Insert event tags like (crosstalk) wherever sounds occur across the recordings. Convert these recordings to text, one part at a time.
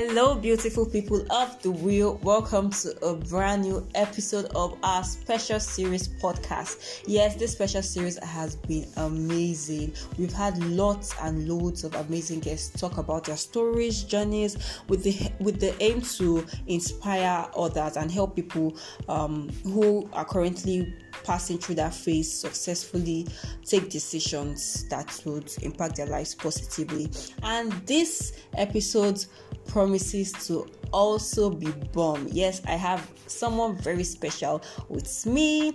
Hello, beautiful people of the wheel. Welcome to a brand new episode of our special series podcast. Yes, this special series has been amazing. We've had lots and loads of amazing guests talk about their stories, journeys, with the with the aim to inspire others and help people um, who are currently passing through that phase successfully take decisions that would impact their lives positively. And this episode promises to also be bomb. Yes, I have someone very special with me.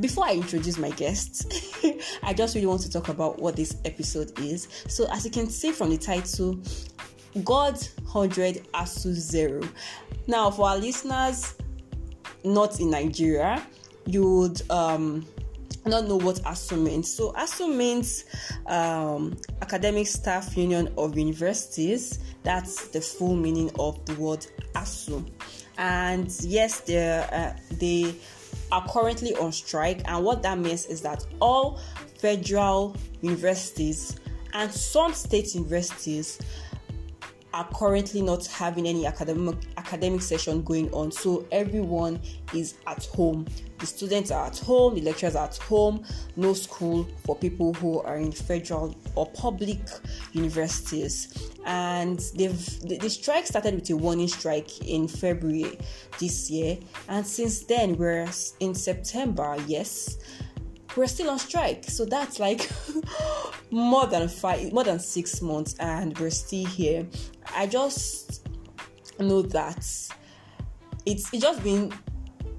Before I introduce my guests, (laughs) I just really want to talk about what this episode is. So, as you can see from the title, God 100 ASUU Zero. Now, for our listeners not in Nigeria, you would um, not know what ASUU means. So ASUU means um, Academic Staff Union of Universities. That's the full meaning of the word ASUU. And yes, uh, they are currently on strike. And what that means is that all federal universities and some state universities are currently not having any academic academic session going on. So everyone is at home. The students are at home the lecturers are at home. No school for people who are in federal or public universities. And they've the, the strike started with a warning strike in february this year. And since then we're in september yes we're still on strike. So that's like (laughs) more than five, more than six months, and we're still here. I just know that it's it's just been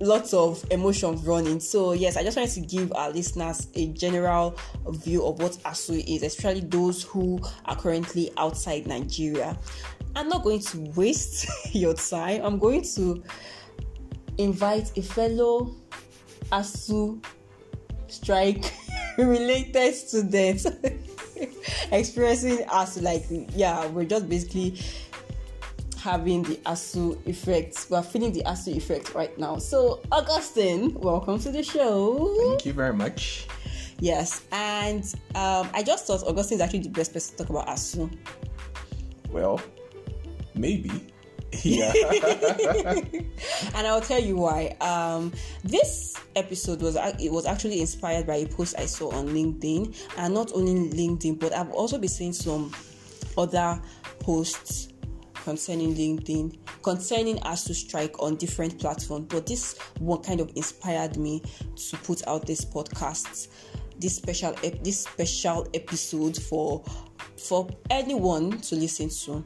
lots of emotions running. So yes, I just wanted to give our listeners a general view of what ASUU is, especially those who are currently outside Nigeria. I'm not going to waste (laughs) your time. I'm going to invite a fellow ASUU strike (laughs) related students (laughs) (laughs) experiencing us like yeah we're just basically having the ASUU effect. We're feeling the ASUU effect right now. So augustine welcome to the show. Thank you very much. Yes and um, i just thought augustine is actually the best person to talk about ASUU well maybe yeah. (laughs) and I'll tell you why. Um, this episode was it was actually inspired by a post I saw on LinkedIn, and not only LinkedIn, but I've also been seeing some other posts concerning LinkedIn, concerning ASUU strike on different platforms. But this one kind of inspired me to put out this podcast, this special ep- this special episode for for anyone to listen to.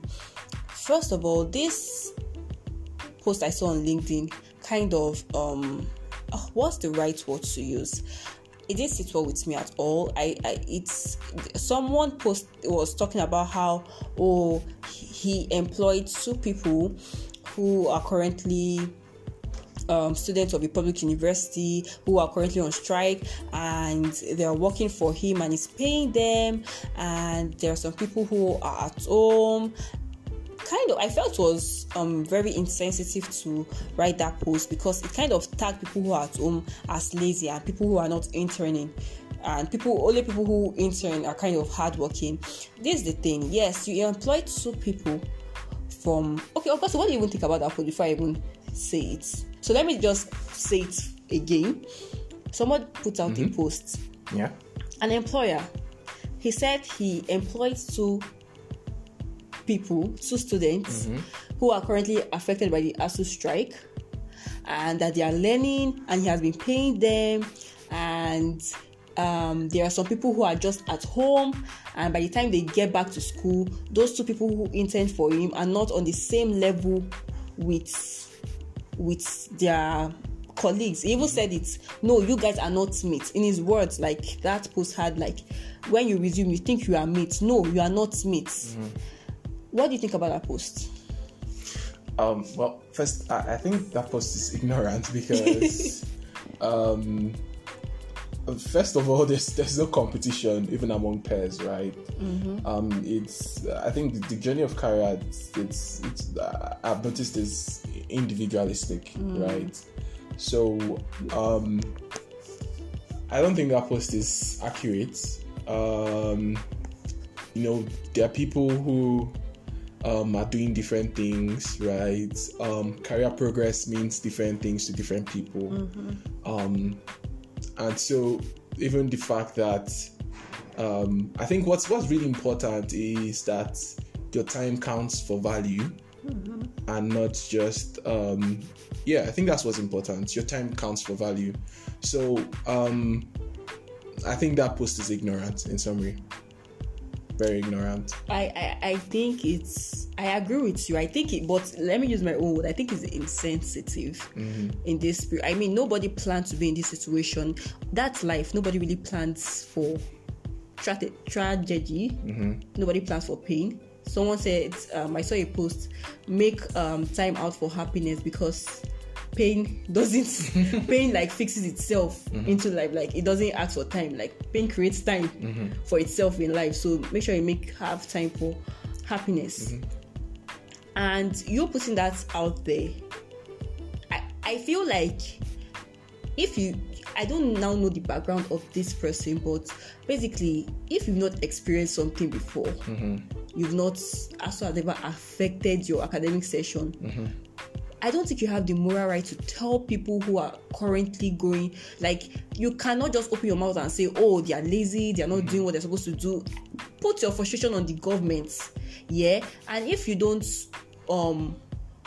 First of all, this post I saw on LinkedIn kind of um oh, what's the right word to use? It didn't sit well with me at all. I, I it's someone post was talking about how oh he employed two people who are currently um, students of a public university who are currently on strike and they're working for him and he's paying them and there are some people who are at home kind of I felt was um, very insensitive to write that post because it kind of tagged people who are at home as lazy and people who are not interning and people only people who intern are kind of hardworking. This is the thing. Yes, you employed two people from okay, of course, what do you even think about that post before I even say it? So let me just say it again. Someone put out mm-hmm. a post. Yeah. An employer. He said he employed two people, two students mm-hmm. who are currently affected by the ASUU strike and that they are learning and he has been paying them and um, there are some people who are just at home and by the time they get back to school those two people who intend for him are not on the same level with with their colleagues he even said it no you guys are not mates in his words like that post had like when you resume you think you are mates no you are not mates mm-hmm. What do you think about that post? Um, well, first, I, I, think that post is ignorant (laughs) because, um, first of all, (laughs) there's there's no competition even among peers, right? Mm-hmm. Um, it's I think the, the, journey of career it's it's, it's uh, I've noticed is individualistic, mm. right? So, um, I don't think that post is accurate. Um, you know, there are people who um, are doing different things, right? Um, career progress means different things to different people. Um, and so, even the fact that um, I think what's what's really important is that your time counts for value and not just um, yeah. I think that's what's important. Your time counts for value. So um, I think that post is ignorant in summary. Very ignorant. I, I I think it's I agree with you. I think it, but let me use my own word. I think it's insensitive in this. I mean, nobody planned to be in this situation. That's life. Nobody really plans for tra- tragedy. Nobody plans for pain. Someone said um, I saw a post. Make um, time out for happiness because pain doesn't (laughs) pain like fixes itself mm-hmm. into life. Like it doesn't ask for time. Like pain creates time mm-hmm. for itself in life. So make sure you make have time for happiness. Mm-hmm. And you're putting that out there. I i feel like if you i don't now know the background of this person but basically if you've not experienced something before you've not also never affected your academic session I don't think you have the moral right to tell people who are currently going like you cannot just open your mouth and say, oh, they are lazy, they are not doing what they're supposed to do. Put your frustration on the government, yeah. And if you don't um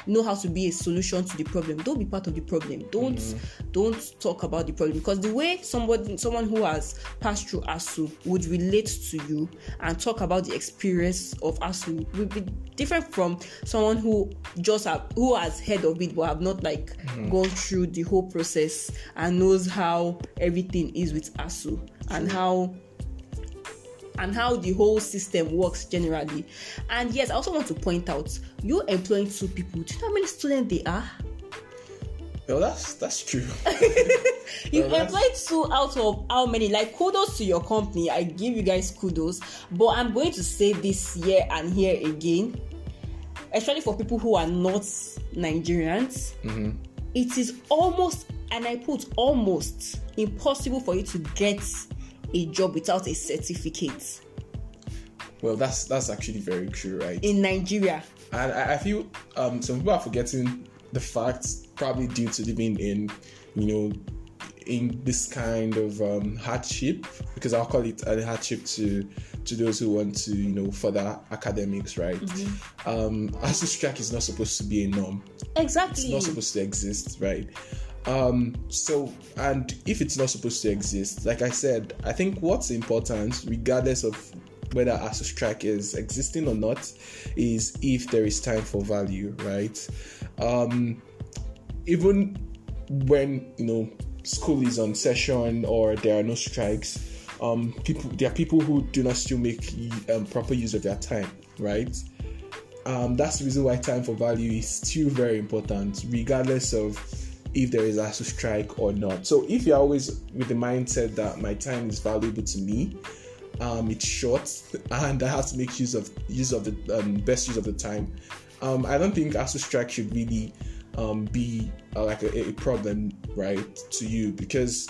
know how to be a solution to the problem, don't be part of the problem. Don't mm. don't talk about the problem. Because the way somebody someone who has passed through ASUU would relate to you and talk about the experience of ASUU will be different from someone who just have who has heard of it but have not like mm. gone through the whole process and knows how everything is with ASUU and how and how the whole system works generally. And yes, I also want to point out you employing two people. Do you know how many students they are? Well, that's that's true. You (laughs) Well, employed two out of how many? Like kudos to your company. I give you guys kudos. But I'm going to say this here and here again, especially for people who are not Nigerians. Mm-hmm. it is almost, and I put almost impossible for you to get a job without a certificate well, that's that's actually very true, right? in Nigeria. And I, I feel um, some people are forgetting the fact, probably due to living in, you know, in this kind of um, hardship, because I'll call it a hardship to to those who want to, you know, further academics, right? Um, ASUU strike is not supposed to be a norm. Exactly. It's not supposed to exist, right? Um, so, and if it's not supposed to exist, like I said, I think what's important, regardless of whether a strike is existing or not, is if there is time for value, right? Um, even when you know school is on session or there are no strikes, um, people there are people who do not still make um, proper use of their time, right? um, that's the reason why time for value is still very important, regardless of if there is a strike or not. So if you're always with the mindset that my time is valuable to me, um, it's short, (laughs) and I have to make use of use of the um, best use of the time. Um, I don't think ASUU strike should really um, be uh, like a, a problem, right, to you because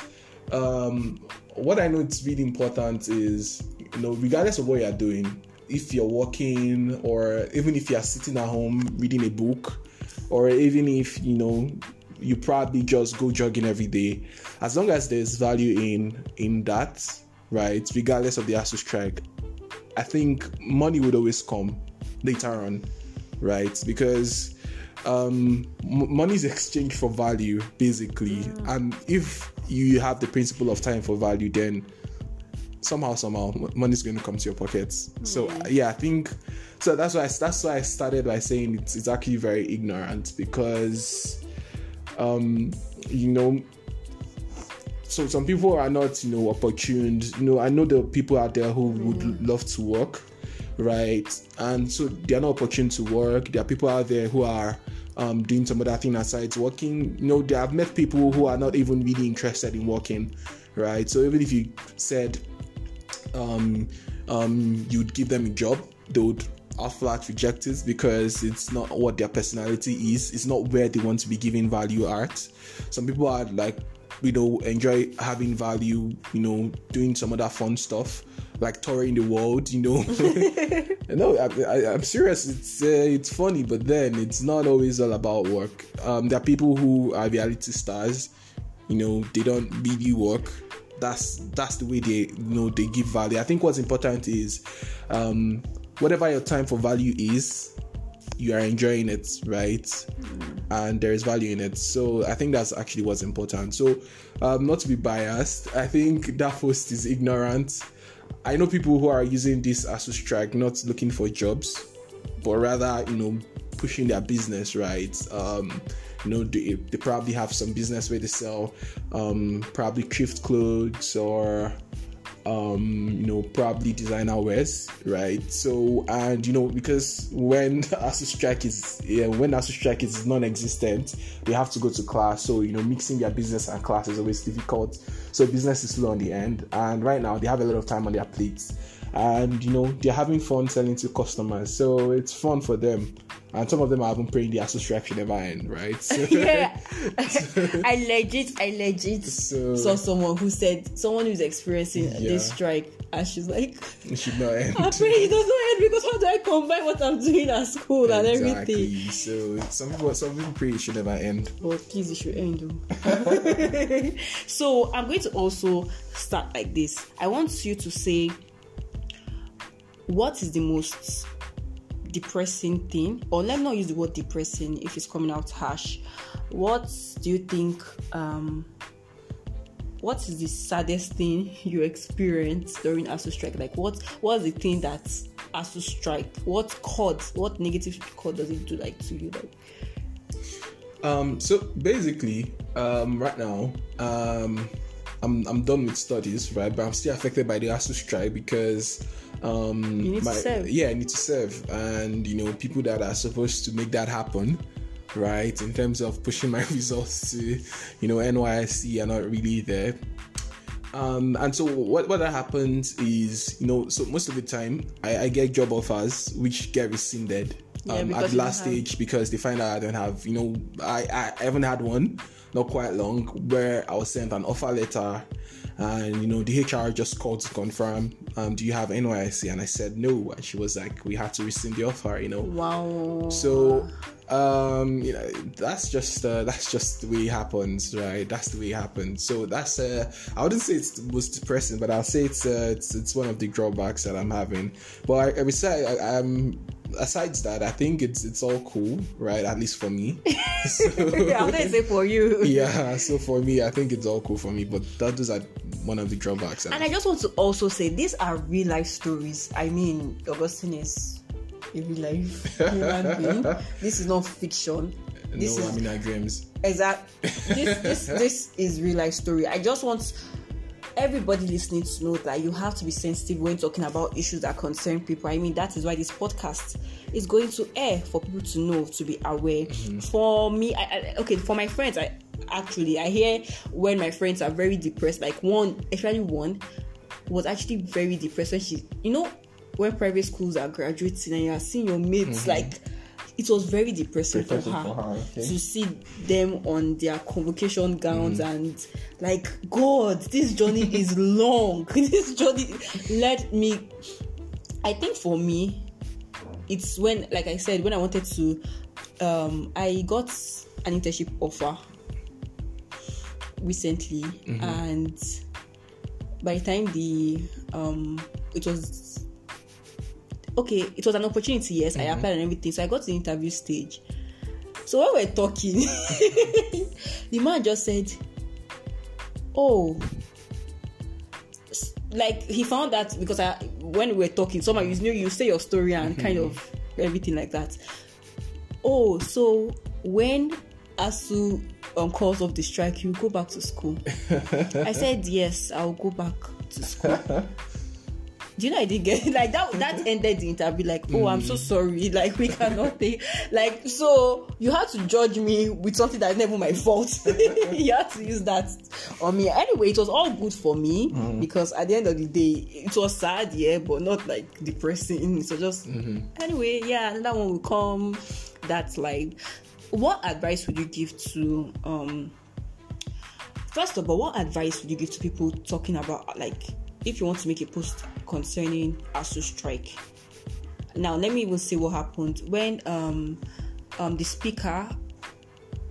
um, what I know it's really important is you know regardless of what you're doing, if you're working or even if you're sitting at home reading a book, or even if you know you probably just go jogging every day, as long as there's value in in that, right, regardless of the ASUU strike, I think money would always come later on, right? Because um, m- money is (laughs) exchanged for value, basically. And if you have the principle of time for value, then somehow, somehow, m- money is going to come to your pockets. So yeah, I think so. That's why I, that's why I started by saying it's, it's actually very ignorant because, um, you know, so some people are not you know opportuned. You know i know the people out there who would love to work right? And so they're not opportune to work. There are people out there who are um, doing some other thing aside working. You know I've met people who are not even really interested in working right? So even if you said um, um, you'd give them a job, they would flat reject it because it's not what their personality is. It's not where they want to be giving value at. Some people are like, you know, enjoy having value, you know, doing some other fun stuff. like touring the world, you know. (laughs) no, I, I'm serious. It's uh, it's funny, but then it's not always all about work. Um, there are people who are reality stars. You know, they don't really work. That's that's the way they you know they give value. I think what's important is um, whatever your time for value is, you are enjoying it, right? Mm. And there is value in it. So I think that's actually what's important. So, um, not to be biased, I think that post is ignorant. I know people who are using this as a strike, not looking for jobs, but rather, you know, pushing their business, right? Um, you know, they, they probably have some business where they sell um, probably thrift clothes or um, you know, probably designer wears, right? So, and you know, because when (laughs) ASUU strike is, yeah, when ASUU strike is non-existent, they have to go to class. So, you know, mixing their business and class is always difficult. So, business is slow on the end, and right now they have a lot of time on their plates and you know they're having fun selling to customers so it's fun for them and some of them are even praying the association never end right? So, (laughs) yeah. (laughs) I legit i legit so, saw someone who said someone who's experiencing yeah. this strike and she's like it should not end. I pray it doesn't end because how do i combine what i'm doing at school exactly. and everything? So some people some people pray it should never end. But please it should end (laughs) so i'm going to also start like this. I want you to say what is the most depressing thing or let me not use the word depressing if it's coming out harsh. What do you think um what is the saddest thing (laughs) you experienced during ASUU strike? Like what was the thing that ASUU strike what code what negative code does it do like to you? Like um so basically um right now um I'm, I'm done with studies, right? But I'm still affected by the ASUU strike because um you need my, to serve. yeah, I need to serve. And you know, people that are supposed to make that happen, right? In terms of pushing my (laughs) results to, you know, NYSC are not really there. Um, and so what what happens is, you know, so most of the time I, I get job offers which get rescinded um, yeah, at the last stage because they find out I don't have, you know, I, I haven't had one not quite long where I was sent an offer letter and you know the HR just called to confirm um, do you have NYSC and I said no. And she was like we had to rescind the offer you know? Wow. So um you know that's just uh, (laughs) that's just the way it happens right? That's the way it happens. So that's uh I wouldn't say it's was depressing but I'll say it's uh, it's it's one of the drawbacks that I'm having. But I, I would say I, I'm aside that, I think it's it's all cool, right? At least for me. (laughs) So, yeah, I'm gonna say for you. Yeah, so for me, I think it's all cool for me. But that is one of the drawbacks. And I just want to also say these are real life stories. I mean, Augustine is a real life human (laughs) being. This is not fiction. This no, is, I mean, our dreams. Exactly. This this (laughs) this is real life story. I just want everybody listening to know that you have to be sensitive when talking about issues that concern people. I mean, that is why this podcast is going to air for people to know, to be aware. Mm-hmm. For me, I, I, okay, for my friends, I actually I hear when my friends are very depressed. Like one, especially one, was actually very depressed when she, you know, when private schools are graduating and you are seeing your mates mm-hmm. like it was very depressing for her, for her okay. to see them on their convocation gowns mm. and like god this journey (laughs) is long (laughs) this journey let me i think for me it's when like i said when i wanted to um i got an internship offer recently mm-hmm. and by the time the um it was okay, it was an opportunity, yes, mm-hmm. I applied and everything. So I got to the interview stage. So when we are talking, (laughs) the man just said, Oh, like he found that because I when we were talking, someone you knew you say your story and mm-hmm. kind of everything like that. Oh, so when ASUU um, calls of the strike, you go back to school. (laughs) I said yes, I'll go back to school. (laughs) do you know I did get (laughs) like that that ended the interview like oh mm. I'm so sorry (laughs) like we cannot pay like so you had to judge me with something that's never my fault (laughs) you had to use that on me anyway it was all good for me mm. because at the end of the day it was sad yeah but not like depressing so just mm-hmm. anyway yeah another one will come that's like what advice would you give to um first of all what advice would you give to people talking about like if you want to make a post concerning ASUU strike. Now, let me even say what happened when um, um, the speaker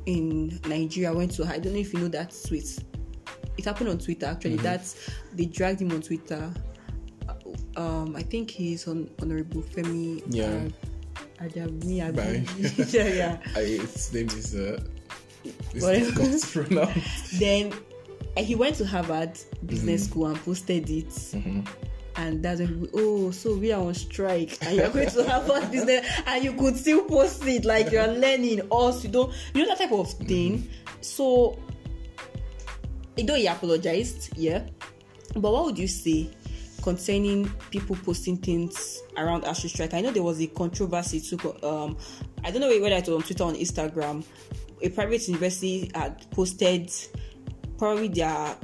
in Nigeria went to. I don't know if you know that tweet. It happened on Twitter actually. Mm-hmm. That's they dragged him on Twitter. Um, I think he's on Honorable Femi. Yeah. Uh, Adami, (laughs) yeah, (laughs) yeah. I, its name is uh, it's Whatever. difficult to pronounce. (laughs) Then uh, he went to Harvard Business Mm-hmm. School and posted it. And that's when people, oh, so we are on strike, and you're going to Harvard (laughs) Business, and you could still post it like you're learning. Us, you don't, you know that type of thing. So, though he apologized, yeah, but what would you say concerning people posting things around ASUU Strike? I know there was a controversy too. Um, I don't know whether it was on Twitter or on Instagram. A private university had posted probably their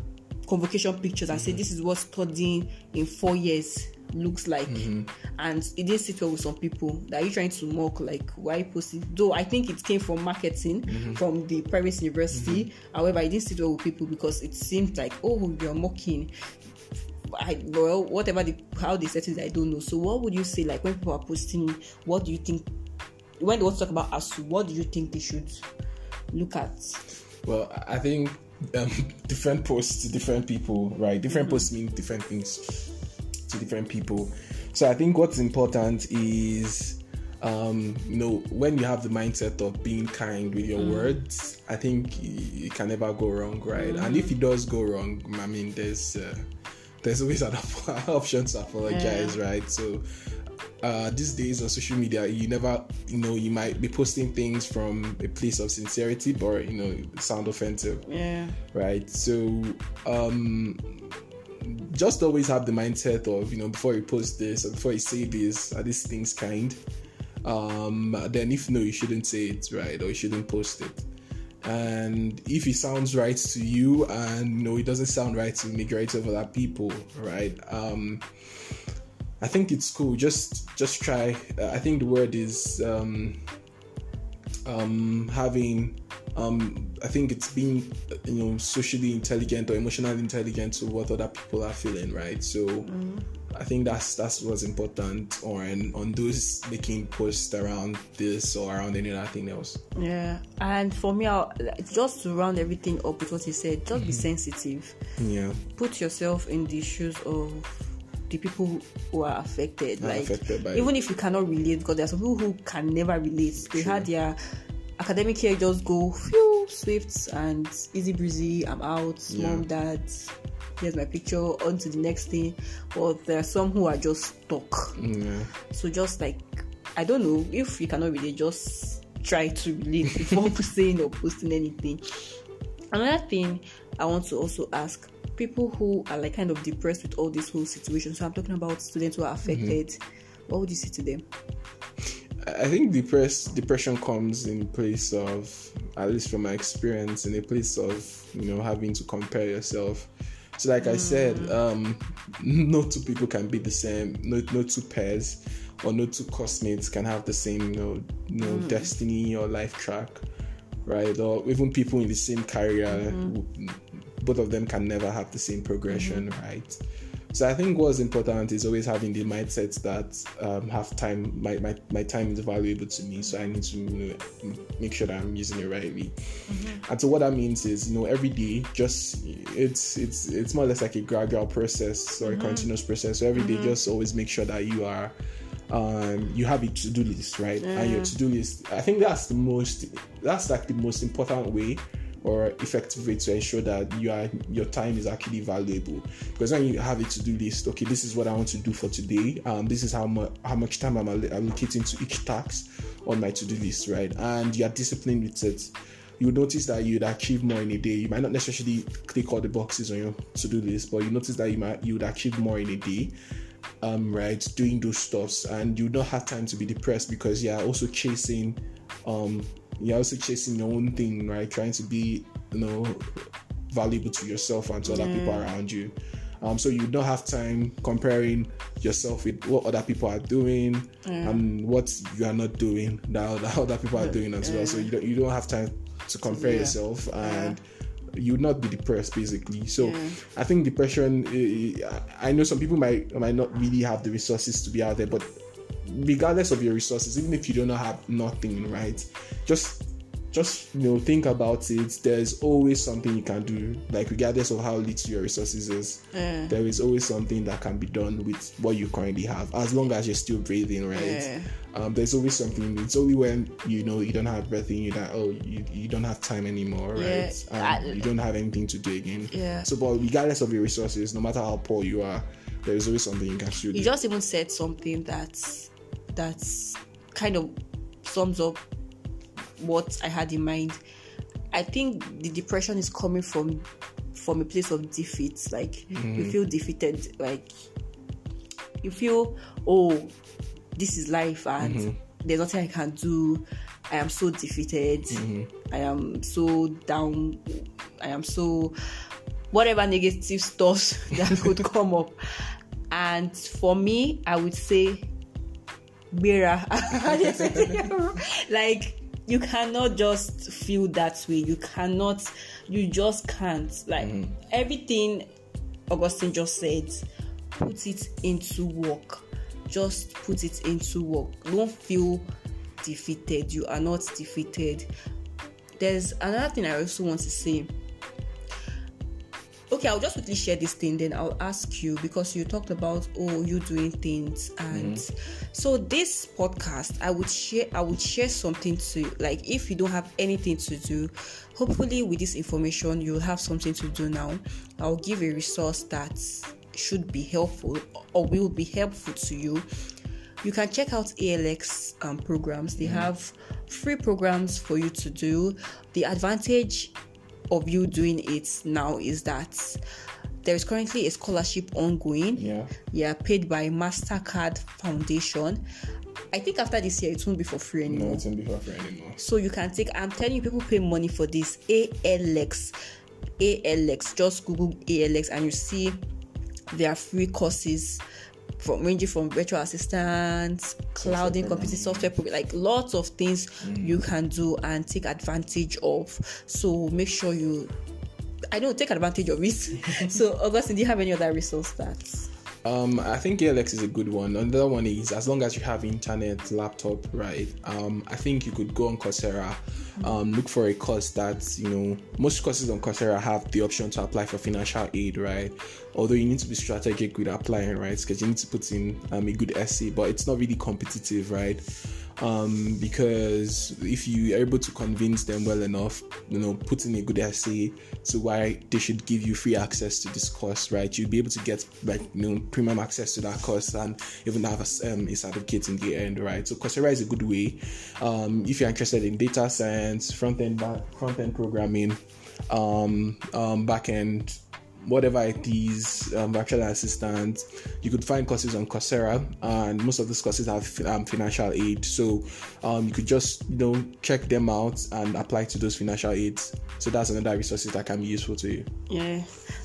convocation pictures and said mm-hmm. this is what studying in four years looks like. Mm-hmm. And it didn't sit well with some people. That are you trying to mock like why post it? Though i think it came from marketing mm-hmm. from the private university. However it didn't sit well with people because it seemed like oh you're mocking. I, well, whatever the how they set it, I don't know. So, what would you say, like when people are posting, what do you think when they want to talk about ASUU? What do you think they should look at? Well, I think um, (laughs) different posts to different people, right? Different posts mean different things to different people. So I think what's important is, um, you know, when you have the mindset of being kind with your words, I think y- it can never go wrong, right? And if it does go wrong, I mean, there's uh, there's always (laughs) an op- option to apologize, right? So uh, these days on social media, you never, you know, you might be posting things from a place of sincerity, but you know, sound offensive, Yeah. right? So, um, just always have the mindset of, you know, before you post this or before you say this, are these things kind? Um, then if no, you shouldn't say it, right? Or you shouldn't post it. And if it sounds right to you, and you know it doesn't sound right to me, majority of other people, right? Um, I think it's cool. Just just try. Uh, I think the word is um, um, having. Um, I think it's being you know socially intelligent or emotionally intelligent to what other people are feeling, right? So I think that's that's what's important on on those making posts around this or around any other thing else. Yeah, and for me, I'll, just to round everything up with what you said, just be sensitive. Yeah, Put yourself in the shoes of the people who are affected. Are like affected even if you cannot relate, because there are some people who can never relate. They had their academic year just go phew, swift and easy breezy. I'm out, mom, dad. Here's my picture. On to the next thing. But there are some who are just stuck. yeah. So just like I don't know if you cannot relate, just try to relate before (laughs) saying or posting anything. Another thing I want to also ask people who are like kind of depressed with all this whole situation. So I'm talking about students who are affected. Mm-hmm. What would you say to them? I think depress depression comes in place of, at least from my experience, in a place of you know having to compare yourself. So, like I said, mm. um, (laughs) no two people can be the same. No, no two pairs or no two classmates can have the same, you know, you know, mm. destiny or life track, right? Or even people in the same career, mm-hmm. w- both of them can never have the same progression, right? So I think what's important is always having the mindset that um, have time. My, my, my time is valuable to me, so I need to you know, make sure that I'm using it rightly. And so what that means is, you know, every day, just it's it's it's more or less like a gradual process or a continuous process. So every day, just always make sure that you are um, you have a to-do list, right? And your to-do list, I think that's the most that's like the most important way or effective way to ensure that you are your time is actually valuable. Because when you have a to-do list, okay, this is what I want to do for today. Um, this is how much how much time I'm allocating to each task on my to-do list, right? And you are disciplined with it. You notice that you'd achieve more in a day. You might not necessarily click all the boxes on your to-do list, but you notice that you might you would achieve more in a day um, right, doing those stuffs, and you don't have time to be depressed because you're also chasing, um, you're also chasing your own thing, right? Trying to be, you know, valuable to yourself and to other people around you. Um, so you don't have time comparing yourself with what other people are doing and what you are not doing that, (laughs) that other people are doing as well. So you don't you don't have time to compare Yeah. yourself and you would not be depressed basically. So I think depression. eh, I know some people might might not really have the resources to be out there, but regardless of your resources, even if you don't have nothing, right? Just just you know think about it there's always something you can do like regardless of how little your resources is there is always something that can be done with what you currently have as long as you're still breathing right Yeah. um, there's always something it's only when you know you don't have breathing you that oh you, you don't have time anymore Yeah. right um, I- you don't have anything to do again Yeah. so but regardless of your resources no matter how poor you are there is always something you can still do you just even said something that's that's kind of sums up what I had in mind. I think the depression is coming from from a place of defeat. Like you mm. feel defeated. Like you feel, oh, this is life, and mm-hmm. there's nothing I can do. I am so defeated. Mm-hmm. I am so down. I am so whatever negative stuff (laughs) that could come up. And for me, I would say, Bera. (laughs) like you cannot just feel that way. You cannot. You just can't. Like mm-hmm. everything Augustine just said, put it into work. Just put it into work. Don't feel defeated. You are not defeated. There's another thing I also want to say okay i'll just quickly share this thing then i'll ask you because you talked about oh you doing things and so this podcast i would share i would share something to like if you don't have anything to do hopefully with this information you'll have something to do now i'll give a resource that should be helpful or will be helpful to you you can check out ALX um, programs. They have free programs for you to do. The advantage of you doing it now is that there is currently a scholarship ongoing. yeah Yeah, paid by Mastercard Foundation. I think after this year it won't be for free anymore. no it's in before for anymore So you can take. I'm telling you, people pay money for this. ALX, ALX. Just Google ALX and you see there are free courses from ranging from virtual assistants, clouding, computing software, like lots of things mm. you can do and take advantage of. So make sure you. I know, take advantage of it. (laughs) so, Augustine, do you have any other resource that? Um, I think ALX is a good one. Another one is as long as you have internet, laptop, right? Um, I think you could go on Coursera, um, look for a course that you know most courses on Coursera have the option to apply for financial aid, right? Although you need to be strategic with applying, right? Because you need to put in um, a good essay, but it's not really competitive, right? Um, because if you are able to convince them well enough, you know, put in a good essay to why they should give you free access to this course, right? You'll be able to get like you know premium access to that course and even have a, um, a certificate in the end, right? So Coursera is a good way. Um, if you're interested in data science, front end, back, front end programming, um, um, back end whatever it is, um, virtual assistant. You could find courses on Coursera, and most of these courses have um, financial aid. So um, you could just you know check them out and apply to those financial aids. So that's another resources that can be useful to you. Yeah.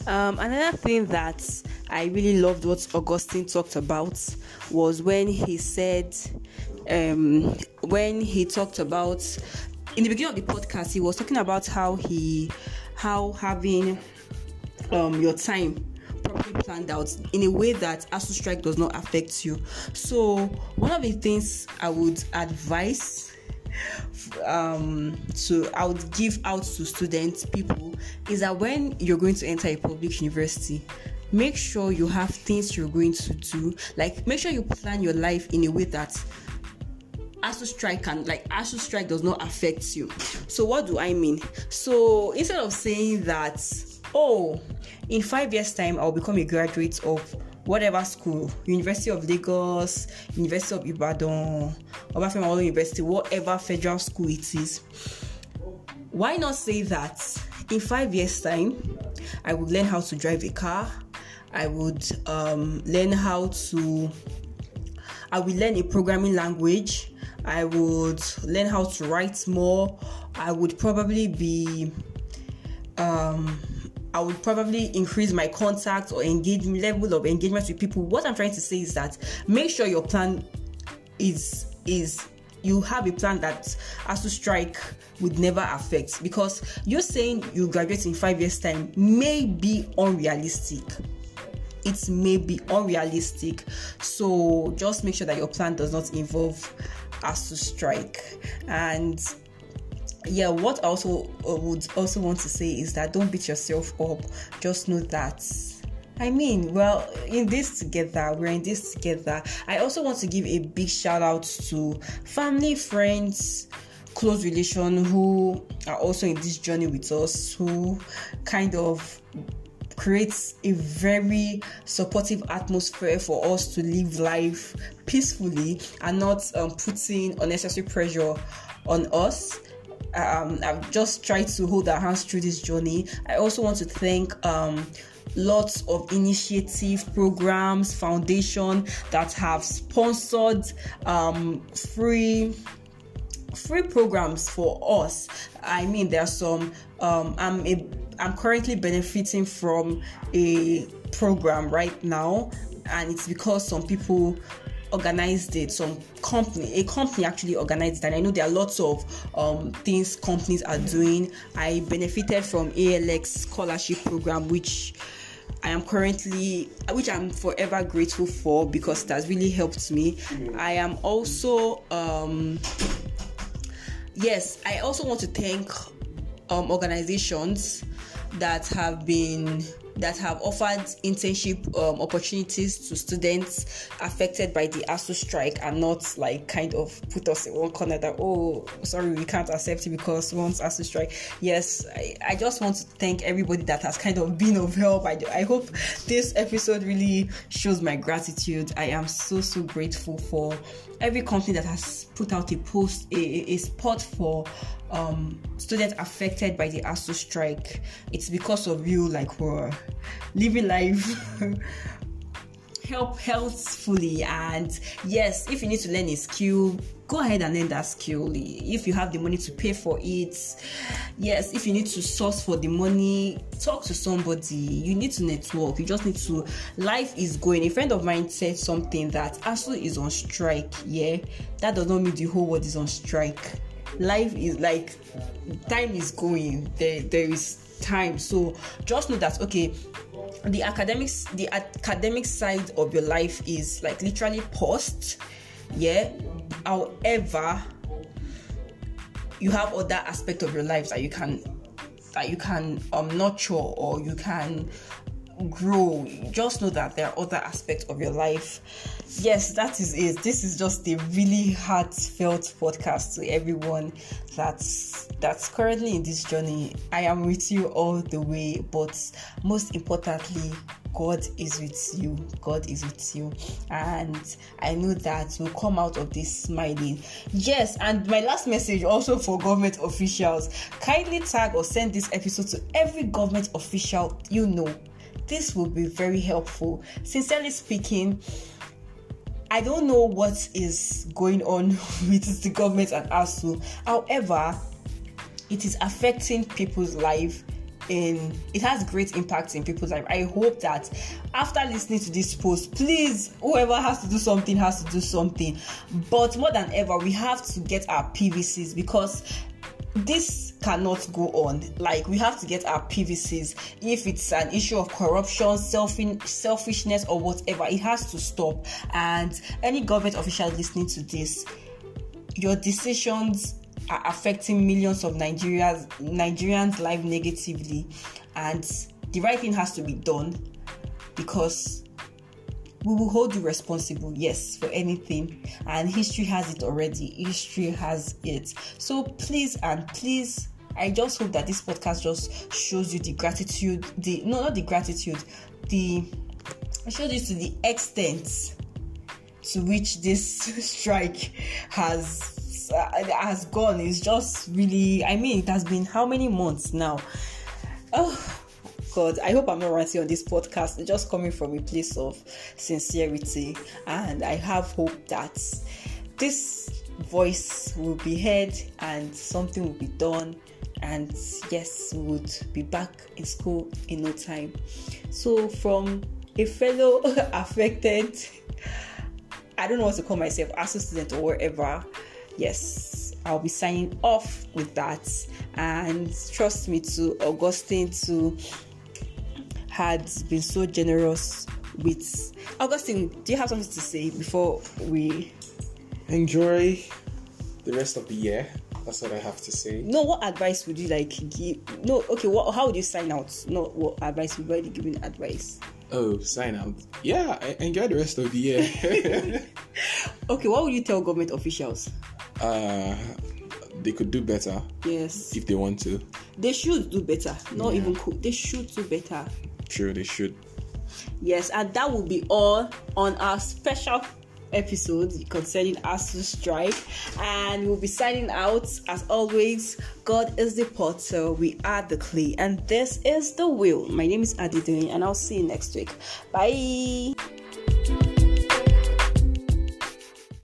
Um, another thing that I really loved what Augustine talked about was when he said, um, when he talked about in the beginning of the podcast, he was talking about how he, how having um, your time properly planned out in a way that ASUU strike does not affect you. So one of the things I would advise um to I would give out to students people is that when you're going to enter a public university make sure you have things you're going to do like make sure you plan your life in a way that ASUU strike can like ASUU strike does not affect you. So what do I mean? So instead of saying that, oh, in five years' time I'll become a graduate of whatever school, University of Lagos, University of Ibadan, Obafemi University, whatever federal school it is. Why not say that in five years' time I would learn how to drive a car, I would um, learn how to I will learn a programming language. I would learn how to write more. I would probably be um I would probably increase my contact or engage level of engagement with people. What I'm trying to say is that make sure your plan is is you have a plan that ASUU strike would never affect. Because you're saying you graduate in five years time may be unrealistic. It may be unrealistic. So just make sure that your plan does not involve ASUU strike. And yeah what I also uh, would also want to say is that don't beat yourself up just know that I mean, well, in this together, we're in this together. I also want to give a big shout out to family, friends, close relation who are also in this journey with us, who kind of creates a very supportive atmosphere for us to live life peacefully and not um, putting unnecessary pressure on us. Um, I've just tried to hold our hands through this journey. I also want to thank um, lots of initiative programs foundation that have sponsored um, free free programs for us i mean there are some um, i'm a i'm currently benefiting from a program right now and it's because some people organized it some company a company actually organized it and i know there are lots of um, things companies are doing i benefited from alx scholarship program which I am currently, which I'm forever grateful for because it has really helped me. I am also, um, yes, I also want to thank um, organizations that have been that have offered internship um, opportunities to students affected by the ASUU strike and not like kind of put us in one corner that oh sorry we can't accept it because once ASUU strike yes I, I just want to thank everybody that has kind of been of help. I, I hope this episode really shows my gratitude. I am so so grateful for every company that has put out a post a, a spot for um, students affected by the ASUU strike, it's because of you, like we're living life. (laughs) help healthfully and yes if you need to learn a skill go ahead and learn that skill. If you have the money to pay for it yes if you need to source for the money talk to somebody. You need to network. You just need to life is going. A friend of mine said something that ASUU is on strike yeah? That does not mean the whole world is on strike. Life is like time is going. There there is time. So just know that okay the academics the academic side of your life is like literally paused. Yeah. However you have other aspect of your life that you can that you can um nurture or you can grow. Just know that there are other aspects of your life yes that is it this is just a really heartfelt podcast to everyone that's that's currently in this journey i am with you all the way but most importantly God is with you. God is with you. And I know that we'll come out of this smiling. Yes, and my last message also for government officials kindly tag or send this episode to every government official you know this will be very helpful. Sincerely speaking, I don't know what is going on (laughs) with the government and ASUU. However, it is affecting people's life in it has great impact in people's life. I hope that after listening to this post, please whoever has to do something has to do something. But more than ever, we have to get our PVCs because this cannot go on. Like we have to get our PVCs. If it's an issue of corruption, selfish, selfishness, or whatever, it has to stop. And any government official listening to this, your decisions are affecting millions of Nigerians Nigerians' life negatively, and the right thing has to be done because we will hold you responsible, yes, for anything. And history has it already. History has it. So please and please, I just hope that this podcast just shows you the gratitude, the no, not the gratitude, the shows you to the extent to which this (laughs) strike has uh, has gone. It's just really, I mean, it has been how many months now? Oh God, I hope I'm not ranting on this podcast. It's just coming from a place of sincerity, and I have hope that this voice will be heard and something will be done. And yes, we would be back in school in no time. So, from a fellow (laughs) affected, I don't know what to call myself, as a student or whatever, yes, I'll be signing off with that. And trust me, to Augustine to had been so generous with Augustine. Do you have something to say before we enjoy the rest of the year? That's what I have to say. No, what advice would you like give? No, okay. What? How would you sign out? No, what advice? You've already given advice. Oh, sign out. Yeah, enjoy the rest of the year. (laughs) (laughs) okay, what would you tell government officials? Uh, they could do better. Yes. If they want to. They should do better. Not yeah. even cool. They should do better. True, they should. Yes, and that will be all on our special episode concerning ASUU strike. And we'll be signing out as always god is the potter we are the clay and this is the wheel. My name is Adedoyin and i'll see you next week. Bye